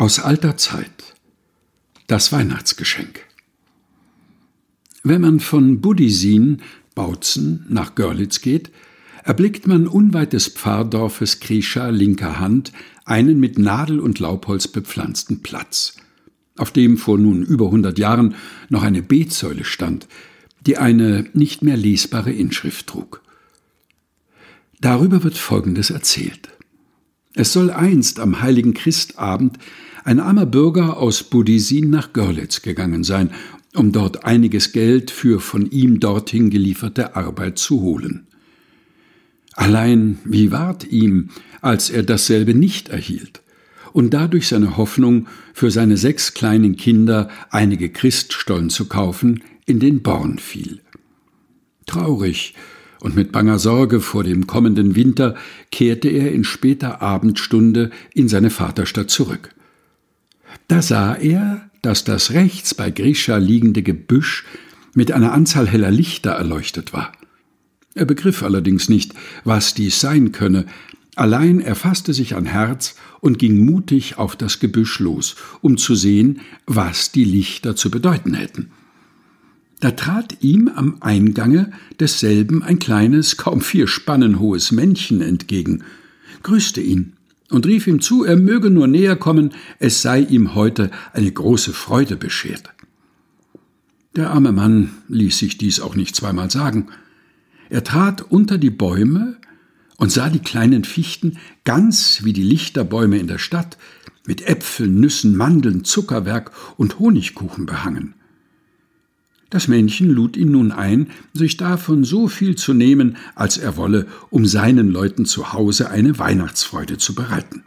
Aus alter Zeit. Das Weihnachtsgeschenk. Wenn man von Budisin, Bautzen, nach Görlitz geht, erblickt man unweit des Pfarrdorfes Krischa linker Hand einen mit Nadel und Laubholz bepflanzten Platz, auf dem vor nun über hundert Jahren noch eine Betsäule stand, die eine nicht mehr lesbare Inschrift trug. Darüber wird Folgendes erzählt. Es soll einst am heiligen Christabend ein armer Bürger aus Budisin nach Görlitz gegangen sein, um dort einiges Geld für von ihm dorthin gelieferte Arbeit zu holen. Allein wie ward ihm, als er dasselbe nicht erhielt und dadurch seine Hoffnung, für seine sechs kleinen Kinder einige Christstollen zu kaufen, in den Born fiel. Traurig und mit banger Sorge vor dem kommenden Winter kehrte er in später Abendstunde in seine Vaterstadt zurück. Da sah er, dass das rechts bei Grisha liegende Gebüsch mit einer Anzahl heller Lichter erleuchtet war. Er begriff allerdings nicht, was dies sein könne, allein er fasste sich ein Herz und ging mutig auf das Gebüsch los, um zu sehen, was die Lichter zu bedeuten hätten. Da trat ihm am Eingange desselben ein kleines, kaum vier Spannen hohes Männchen entgegen, grüßte ihn und rief ihm zu, er möge nur näher kommen, es sei ihm heute eine große Freude beschert. Der arme Mann ließ sich dies auch nicht zweimal sagen. Er trat unter die Bäume und sah die kleinen Fichten ganz wie die Lichterbäume in der Stadt, mit Äpfeln, Nüssen, Mandeln, Zuckerwerk und Honigkuchen behangen. Das Männchen lud ihn nun ein, sich davon so viel zu nehmen, als er wolle, um seinen Leuten zu Hause eine Weihnachtsfreude zu bereiten.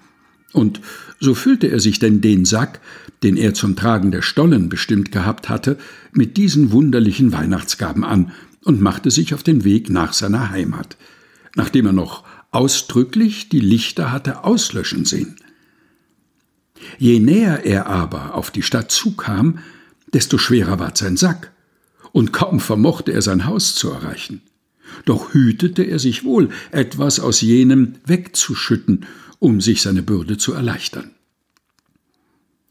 Und so füllte er sich denn den Sack, den er zum Tragen der Stollen bestimmt gehabt hatte, mit diesen wunderlichen Weihnachtsgaben an und machte sich auf den Weg nach seiner Heimat, nachdem er noch ausdrücklich die Lichter hatte auslöschen sehen. Je näher er aber auf die Stadt zukam, desto schwerer ward sein Sack, und kaum vermochte er sein Haus zu erreichen. Doch hütete er sich wohl, etwas aus jenem wegzuschütten, um sich seine Bürde zu erleichtern.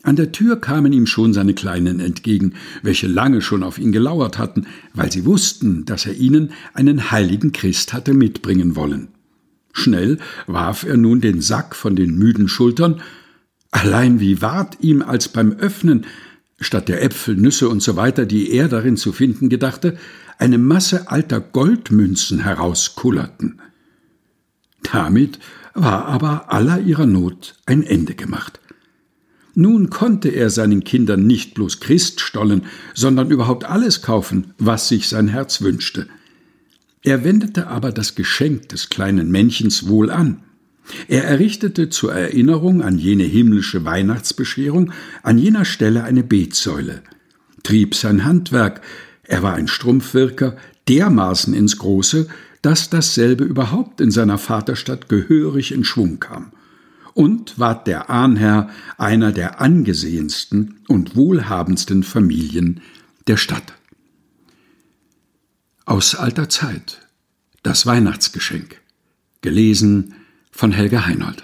An der Tür kamen ihm schon seine Kleinen entgegen, welche lange schon auf ihn gelauert hatten, weil sie wussten, dass er ihnen einen heiligen Christ hatte mitbringen wollen. Schnell warf er nun den Sack von den müden Schultern, allein wie ward ihm als beim Öffnen statt der Äpfel, Nüsse und so weiter, die er darin zu finden gedachte, eine Masse alter Goldmünzen herauskullerten. Damit war aber aller ihrer Not ein Ende gemacht. Nun konnte er seinen Kindern nicht bloß Christstollen, sondern überhaupt alles kaufen, was sich sein Herz wünschte. Er wendete aber das Geschenk des kleinen Männchens wohl an. Er errichtete zur Erinnerung an jene himmlische Weihnachtsbescherung an jener Stelle eine Betsäule, trieb sein Handwerk, er war ein Strumpfwirker, dermaßen ins Große, dass dasselbe überhaupt in seiner Vaterstadt gehörig in Schwung kam, und ward der Ahnherr einer der angesehensten und wohlhabendsten Familien der Stadt. Aus alter Zeit das Weihnachtsgeschenk gelesen von Helga Heinold.